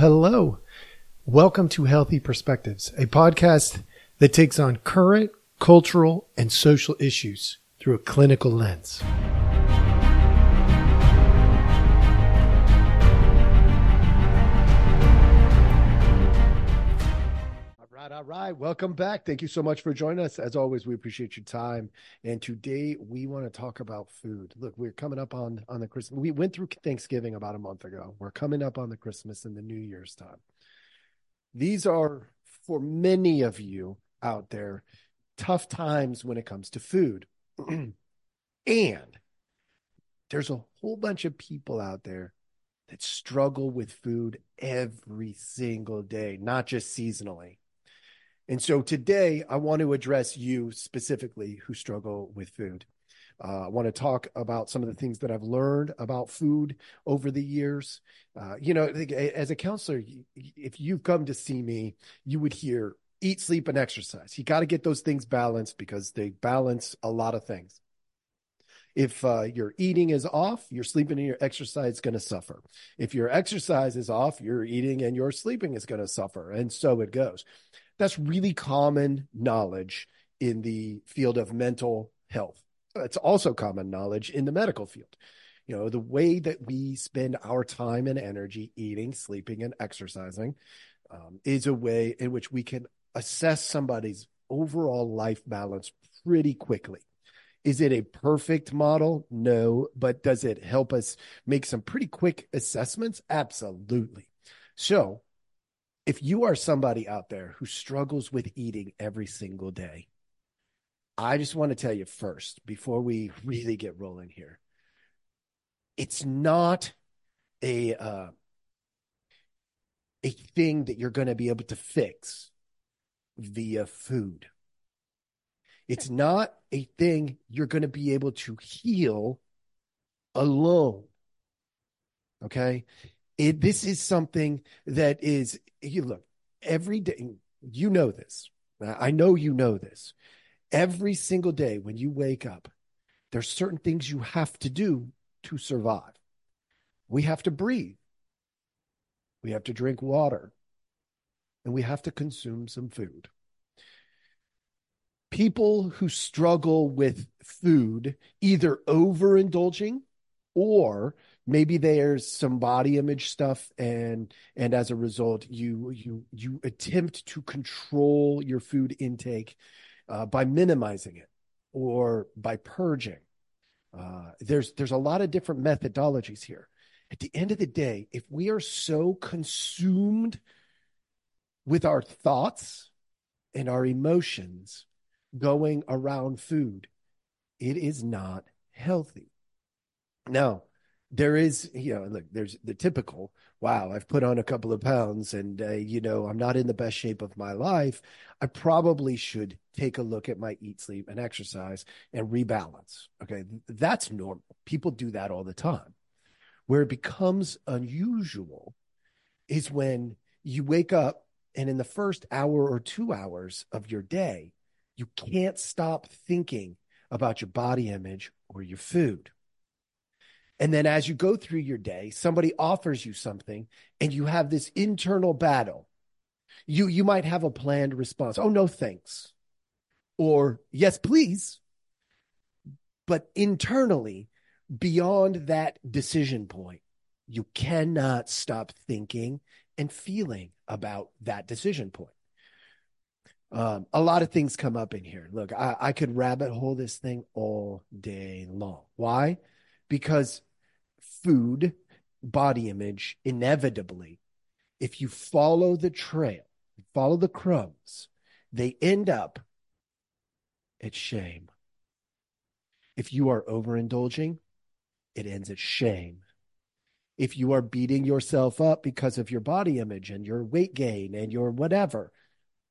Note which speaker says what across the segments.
Speaker 1: hello. Welcome to Healthy Perspectives, a podcast that takes on current cultural and social issues through a clinical lens. All right. Welcome back. Thank you so much for joining us. As always, we appreciate your time. And today we want to talk about food. Look, we're coming up on on the Christmas. We went through Thanksgiving about a month ago. We're coming up on the Christmas and the New Year's time. These are for many of you out there tough times when it comes to food. and there's a whole bunch of people out there that struggle with food every single day, not just seasonally. And so today I want to address you specifically who struggle with food. Uh, I want to talk about some of the things that I've learned about food over the years. Uh, you know, as a counselor, if you've come to see me, you would hear eat, sleep, and exercise. You got to get those things balanced because they balance a lot of things. If uh, your eating is off, your sleeping and your exercise is going to suffer. If your exercise is off, your eating and your sleeping is going to suffer. And so it goes. That's really common knowledge in the field of mental health. It's also common knowledge in the medical field. You know, the way that we spend our time and energy eating, sleeping, and exercising um, is a way in which we can assess somebody's overall life balance pretty quickly. Is it a perfect model? No. But does it help us make some pretty quick assessments? Absolutely. So, if you are somebody out there who struggles with eating every single day, I just want to tell you first, before we really get rolling here, it's not a uh, a thing that you're going to be able to fix via food. It's not a thing you're going to be able to heal alone. Okay. It, this is something that is, you look, every day, you know this. I know you know this. Every single day when you wake up, there's certain things you have to do to survive. We have to breathe. We have to drink water and we have to consume some food. People who struggle with food, either overindulging or maybe there's some body image stuff and and as a result you you you attempt to control your food intake uh, by minimizing it or by purging uh, there's there's a lot of different methodologies here at the end of the day if we are so consumed with our thoughts and our emotions going around food. It is not healthy. Now, there is, you know, look, there's the typical, wow, I've put on a couple of pounds and, uh, you know, I'm not in the best shape of my life. I probably should take a look at my eat, sleep, and exercise and rebalance. Okay. That's normal. People do that all the time. Where it becomes unusual is when you wake up and in the first hour or two hours of your day, you can't stop thinking about your body image or your food. And then as you go through your day, somebody offers you something and you have this internal battle. You, you might have a planned response. Oh, no, thanks. Or yes, please. But internally, beyond that decision point, you cannot stop thinking and feeling about that decision point. Um, a lot of things come up in here. Look, I, I could rabbit hole this thing all day long. Why? Because food, body image, inevitably, if you follow the trail, follow the crumbs, they end up at shame. If you are overindulging, it ends at shame. If you are beating yourself up because of your body image and your weight gain and your whatever,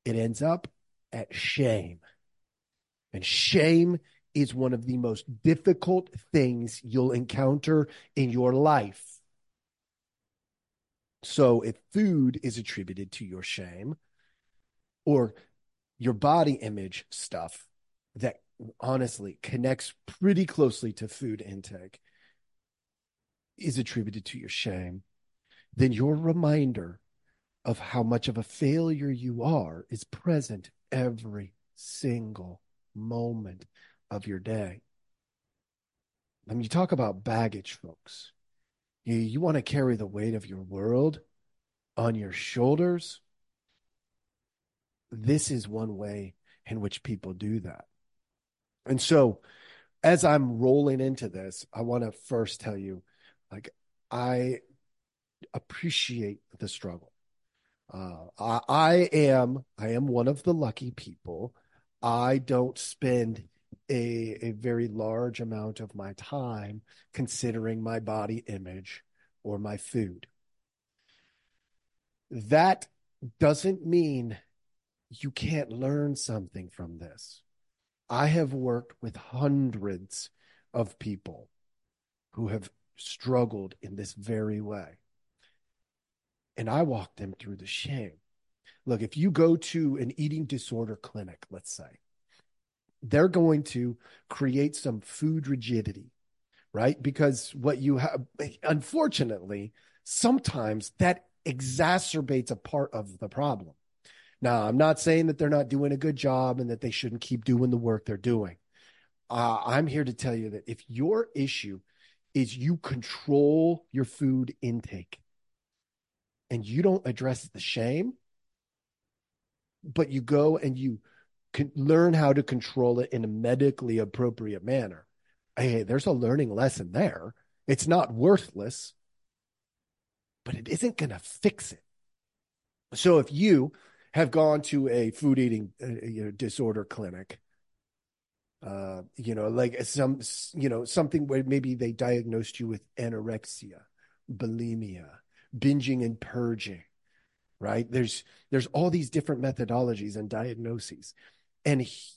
Speaker 1: it ends up at shame. And shame is one of the most difficult things you'll encounter in your life. So if food is attributed to your shame or your body image stuff that honestly connects pretty closely to food intake is attributed to your shame, then your reminder of how much of a failure you are is present every single moment of your day. I mean, you talk about baggage, folks, you, you want to carry the weight of your world on your shoulders. This is one way in which people do that. And so, as I'm rolling into this, I want to first tell you like, I appreciate the struggle. Uh, I, I am I am one of the lucky people. I don't spend a a very large amount of my time considering my body image or my food. That doesn't mean you can't learn something from this. I have worked with hundreds of people who have struggled in this very way. And I walk them through the shame. Look, if you go to an eating disorder clinic, let's say, they're going to create some food rigidity, right? Because what you have, unfortunately, sometimes that exacerbates a part of the problem. Now, I'm not saying that they're not doing a good job and that they shouldn't keep doing the work they're doing. Uh, I'm here to tell you that if your issue is you control your food intake and you don't address the shame, but you go and you learn how to control it in a medically appropriate manner. Hey, there's a learning lesson there. It's not worthless, but it isn't going to fix it. So if you have gone to a food eating uh, you know, disorder clinic, uh, you know, like some, you know, something where maybe they diagnosed you with anorexia, bulimia, binging and purging, right? There's, there's all these different methodologies and diagnoses. And he,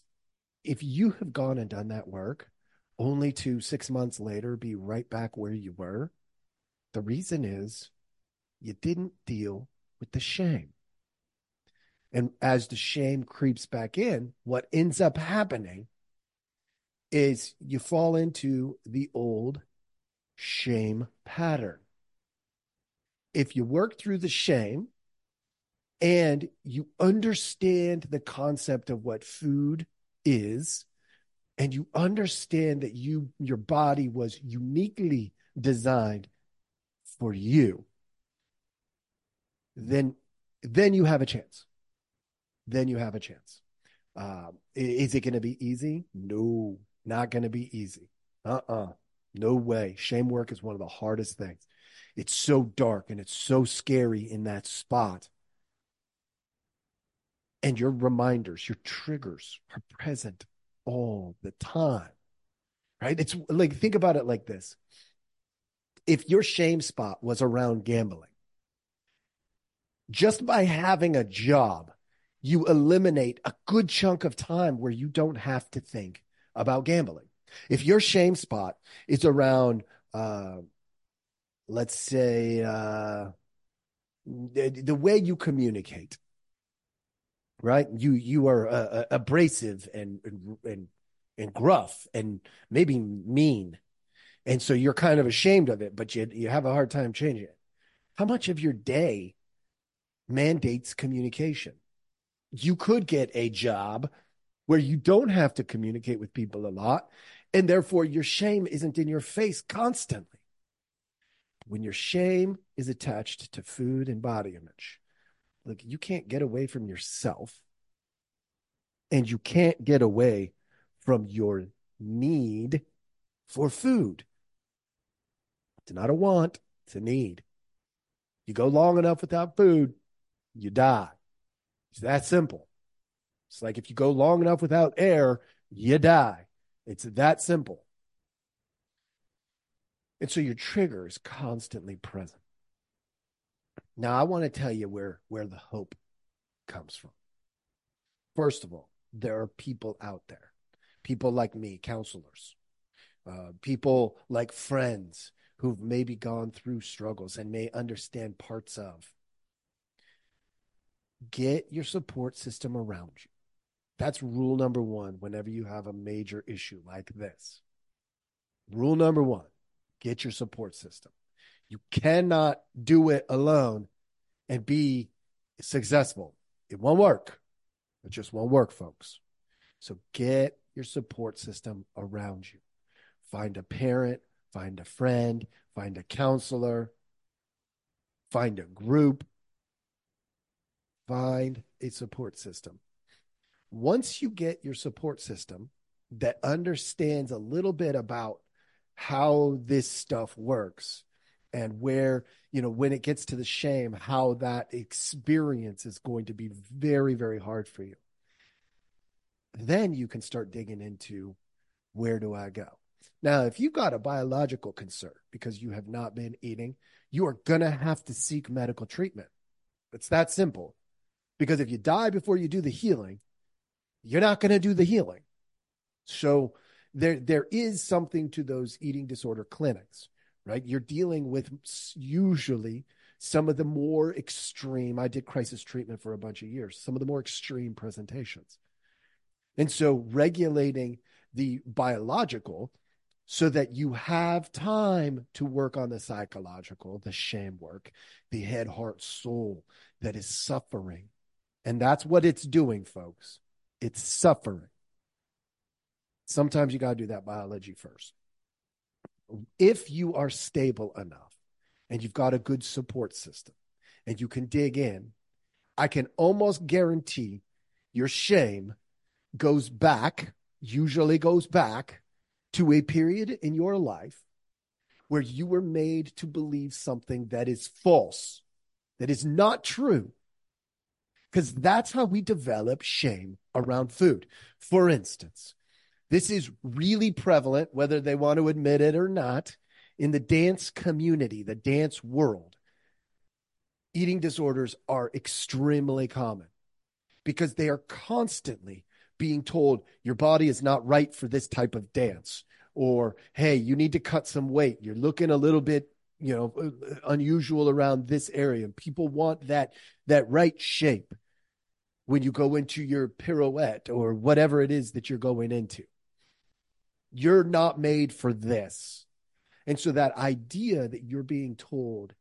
Speaker 1: if you have gone and done that work only to six months later be right back where you were, the reason is you didn't deal with the shame. And as the shame creeps back in, what ends up happening is you fall into the old shame pattern. If you work through the shame and you understand the concept of what food is, and you understand that you your body was uniquely designed for you, then then you have a chance. Then you have a chance. Uh, is it going to be easy? No, not going to be easy. Uh uh-uh. uh No way. Shame work is one of the hardest things. It's so dark and it's so scary in that spot. And your reminders, your triggers are present all the time. Right? It's like, think about it like this. If your shame spot was around gambling, just by having a job, you eliminate a good chunk of time where you don't have to think about gambling. If your shame spot is around, uh, let's say, uh, the, the, way you communicate, right? You you are uh, uh abrasive and, and and gruff and maybe mean, and so you're kind of ashamed of it, but you you have a hard time changing it. How much of your day mandates communication? You could get a job where you don't have to communicate with people a lot, and therefore your shame isn't in your face constantly. When your shame is attached to food and body image, look, you can't get away from yourself, and you can't get away from your need for food. It's not a want, it's a need. You go long enough without food, you die. It's that simple. It's like if you go long enough without air, you die. It's that simple. And so your trigger is constantly present. Now, I want to tell you where, where the hope comes from. First of all, there are people out there, people like me, counselors, uh, people like friends who've maybe gone through struggles and may understand parts of. Get your support system around you. That's rule number one whenever you have a major issue like this. Rule number one get your support system. You cannot do it alone and be successful. It won't work. It just won't work, folks. So get your support system around you. Find a parent, find a friend, find a counselor, find a group, find a support system. Once you get your support system that understands a little bit about how this stuff works and where, you know, when it gets to the shame, how that experience is going to be very, very hard for you. Then you can start digging into where do I go? Now, if you've got a biological concern because you have not been eating, you are going to have to seek medical treatment. It's that simple. Because if you die before you do the healing, you're not going to do the healing. So there there is something to those eating disorder clinics, right? You're dealing with usually some of the more extreme. I did crisis treatment for a bunch of years. Some of the more extreme presentations. And so regulating the biological so that you have time to work on the psychological, the shame work, the head, heart, soul that is suffering. And that's what it's doing, folks. It's suffering. Sometimes you got to do that biology first. If you are stable enough and you've got a good support system and you can dig in, I can almost guarantee your shame goes back, usually goes back to a period in your life where you were made to believe something that is false, that is not true. Because that's how we develop shame around food. For instance, this is really prevalent, whether they want to admit it or not, in the dance community, the dance world. Eating disorders are extremely common because they are constantly being told your body is not right for this type of dance or hey you need to cut some weight. You're looking a little bit you know uh, unusual around this area. People want that that right shape when you go into your pirouette or whatever it is that you're going into you're not made for this and so that idea that you're being told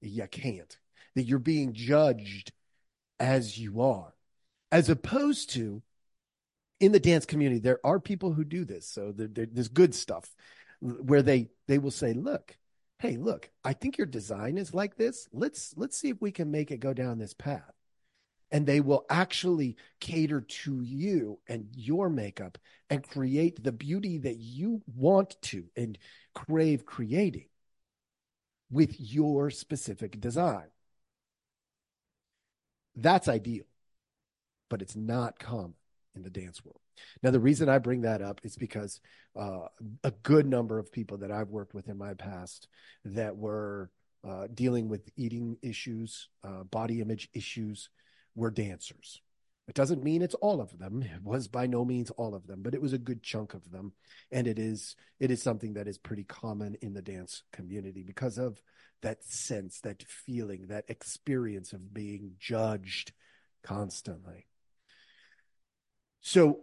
Speaker 1: you can't that you're being judged as you are as opposed to in the dance community, there are people who do this. So there, there, there's good stuff where they they will say, "Look, hey, look, I think your design is like this. Let's let's see if we can make it go down this path." And they will actually cater to you and your makeup and create the beauty that you want to and crave creating with your specific design. That's ideal, but it's not common in the dance world. Now, the reason I bring that up is because uh, a good number of people that I've worked with in my past that were uh, dealing with eating issues, uh, body image issues, were dancers. It doesn't mean it's all of them. It was by no means all of them, but it was a good chunk of them, and it is it is something that is pretty common in the dance community because of that sense, that feeling, that experience of being judged constantly. So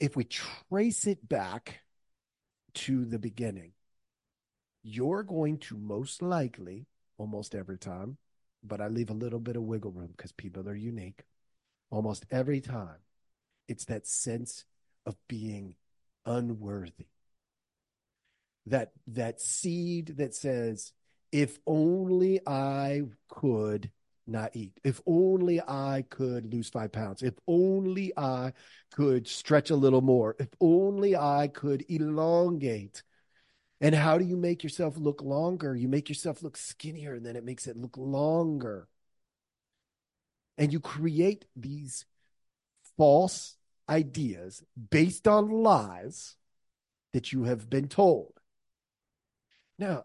Speaker 1: if we trace it back to the beginning, you're going to most likely, almost every time, but I leave a little bit of wiggle room because people are unique. Almost every time, it's that sense of being unworthy. That that seed that says, if only I could not eat. If only I could lose five pounds. If only I could stretch a little more. If only I could elongate. And how do you make yourself look longer? You make yourself look skinnier, and then it makes it look longer. And you create these false ideas based on lies that you have been told. Now,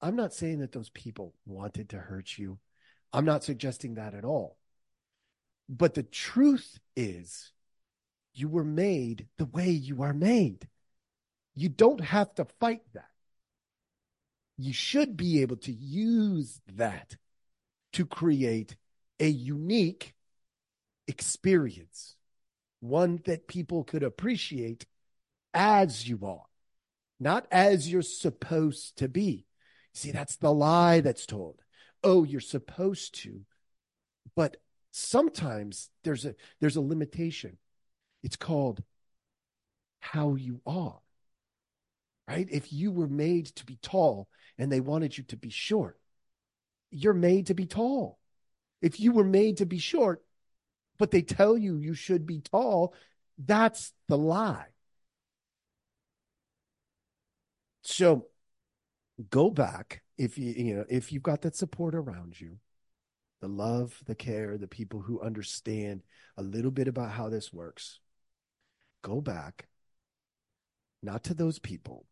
Speaker 1: I'm not saying that those people wanted to hurt you I'm not suggesting that at all. But the truth is, you were made the way you are made. You don't have to fight that. You should be able to use that to create a unique experience, one that people could appreciate as you are, not as you're supposed to be. See, that's the lie that's told oh, you're supposed to. But sometimes there's a there's a limitation. It's called how you are. Right? If you were made to be tall and they wanted you to be short, you're made to be tall. If you were made to be short, but they tell you you should be tall, that's the lie. So go back if you you know if you've got that support around you the love the care the people who understand a little bit about how this works go back not to those people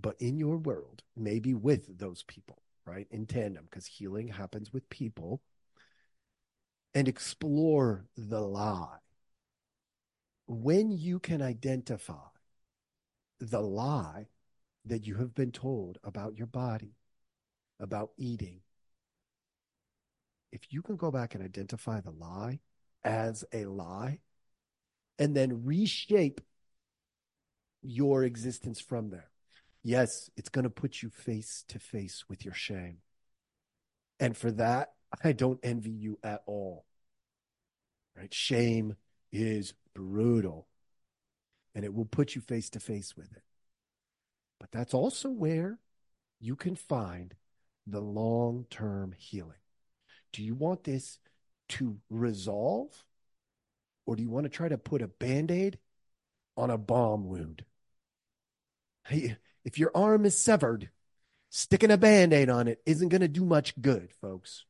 Speaker 1: but in your world maybe with those people right in tandem because healing happens with people and explore the lie. When you can identify the lie that you have been told about your body about eating, if you can go back and identify the lie as a lie and then reshape your existence from there, yes, it's going to put you face to face with your shame. And for that, I don't envy you at all. Right? Shame is brutal and it will put you face to face with it. But that's also where you can find the long term healing. Do you want this to resolve or do you want to try to put a band aid on a bomb wound? If your arm is severed, sticking a band aid on it isn't going to do much good, folks.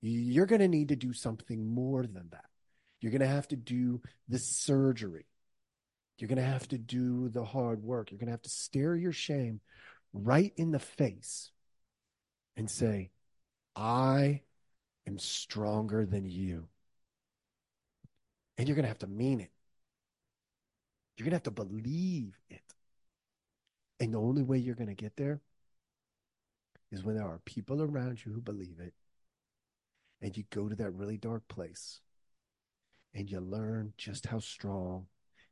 Speaker 1: You're going to need to do something more than that. You're going to have to do the surgery. You're going to have to do the hard work. You're going to have to stare your shame right in the face and say, I am stronger than you. And you're going to have to mean it. You're going to have to believe it. And the only way you're going to get there is when there are people around you who believe it. And you go to that really dark place and you learn just how strong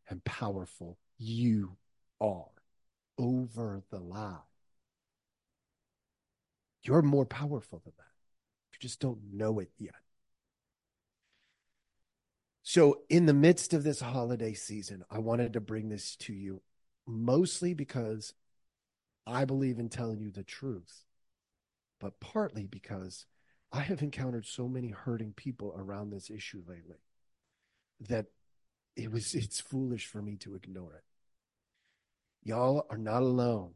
Speaker 1: and powerful you are over the lie. You're more powerful than that. You just don't know it yet. So, in the midst of this holiday season, I wanted to bring this to you mostly because I believe in telling you the truth, but partly because I have encountered so many hurting people around this issue lately that it was it's foolish for me to ignore it. Y'all are not alone.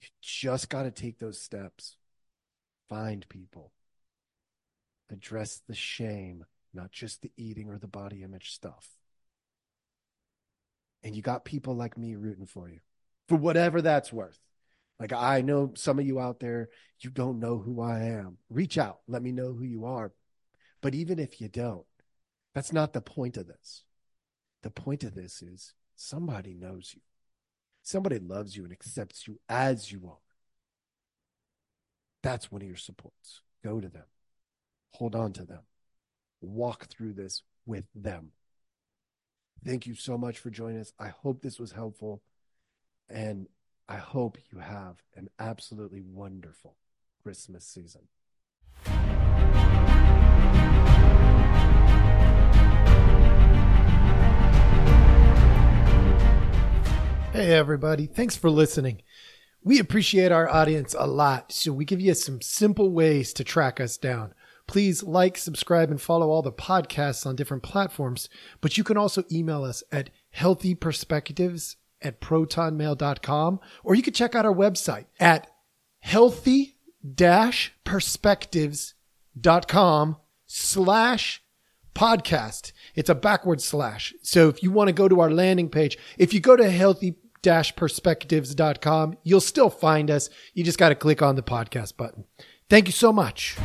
Speaker 1: You just got to take those steps. Find people. Address the shame, not just the eating or the body image stuff. And you got people like me rooting for you for whatever that's worth. Like I know some of you out there, you don't know who I am. Reach out, let me know who you are. But even if you don't, that's not the point of this. The point of this is somebody knows you. Somebody loves you and accepts you as you are. That's one of your supports. Go to them, hold on to them, walk through this with them. Thank you so much for joining us. I hope this was helpful. And I hope you have an absolutely wonderful Christmas season.
Speaker 2: Hey, everybody. Thanks for listening. We appreciate our audience a lot, so we give you some simple ways to track us down. Please like, subscribe, and follow all the podcasts on different platforms, but you can also email us at healthyperspectives at protonmail.com, or you can check out our website at healthy-perspectives.com slash podcast. It's a backward slash. So if you want to go to our landing page, if you go to healthy perspectives.com. You'll still find us. You just got to click on the podcast button. Thank you so much.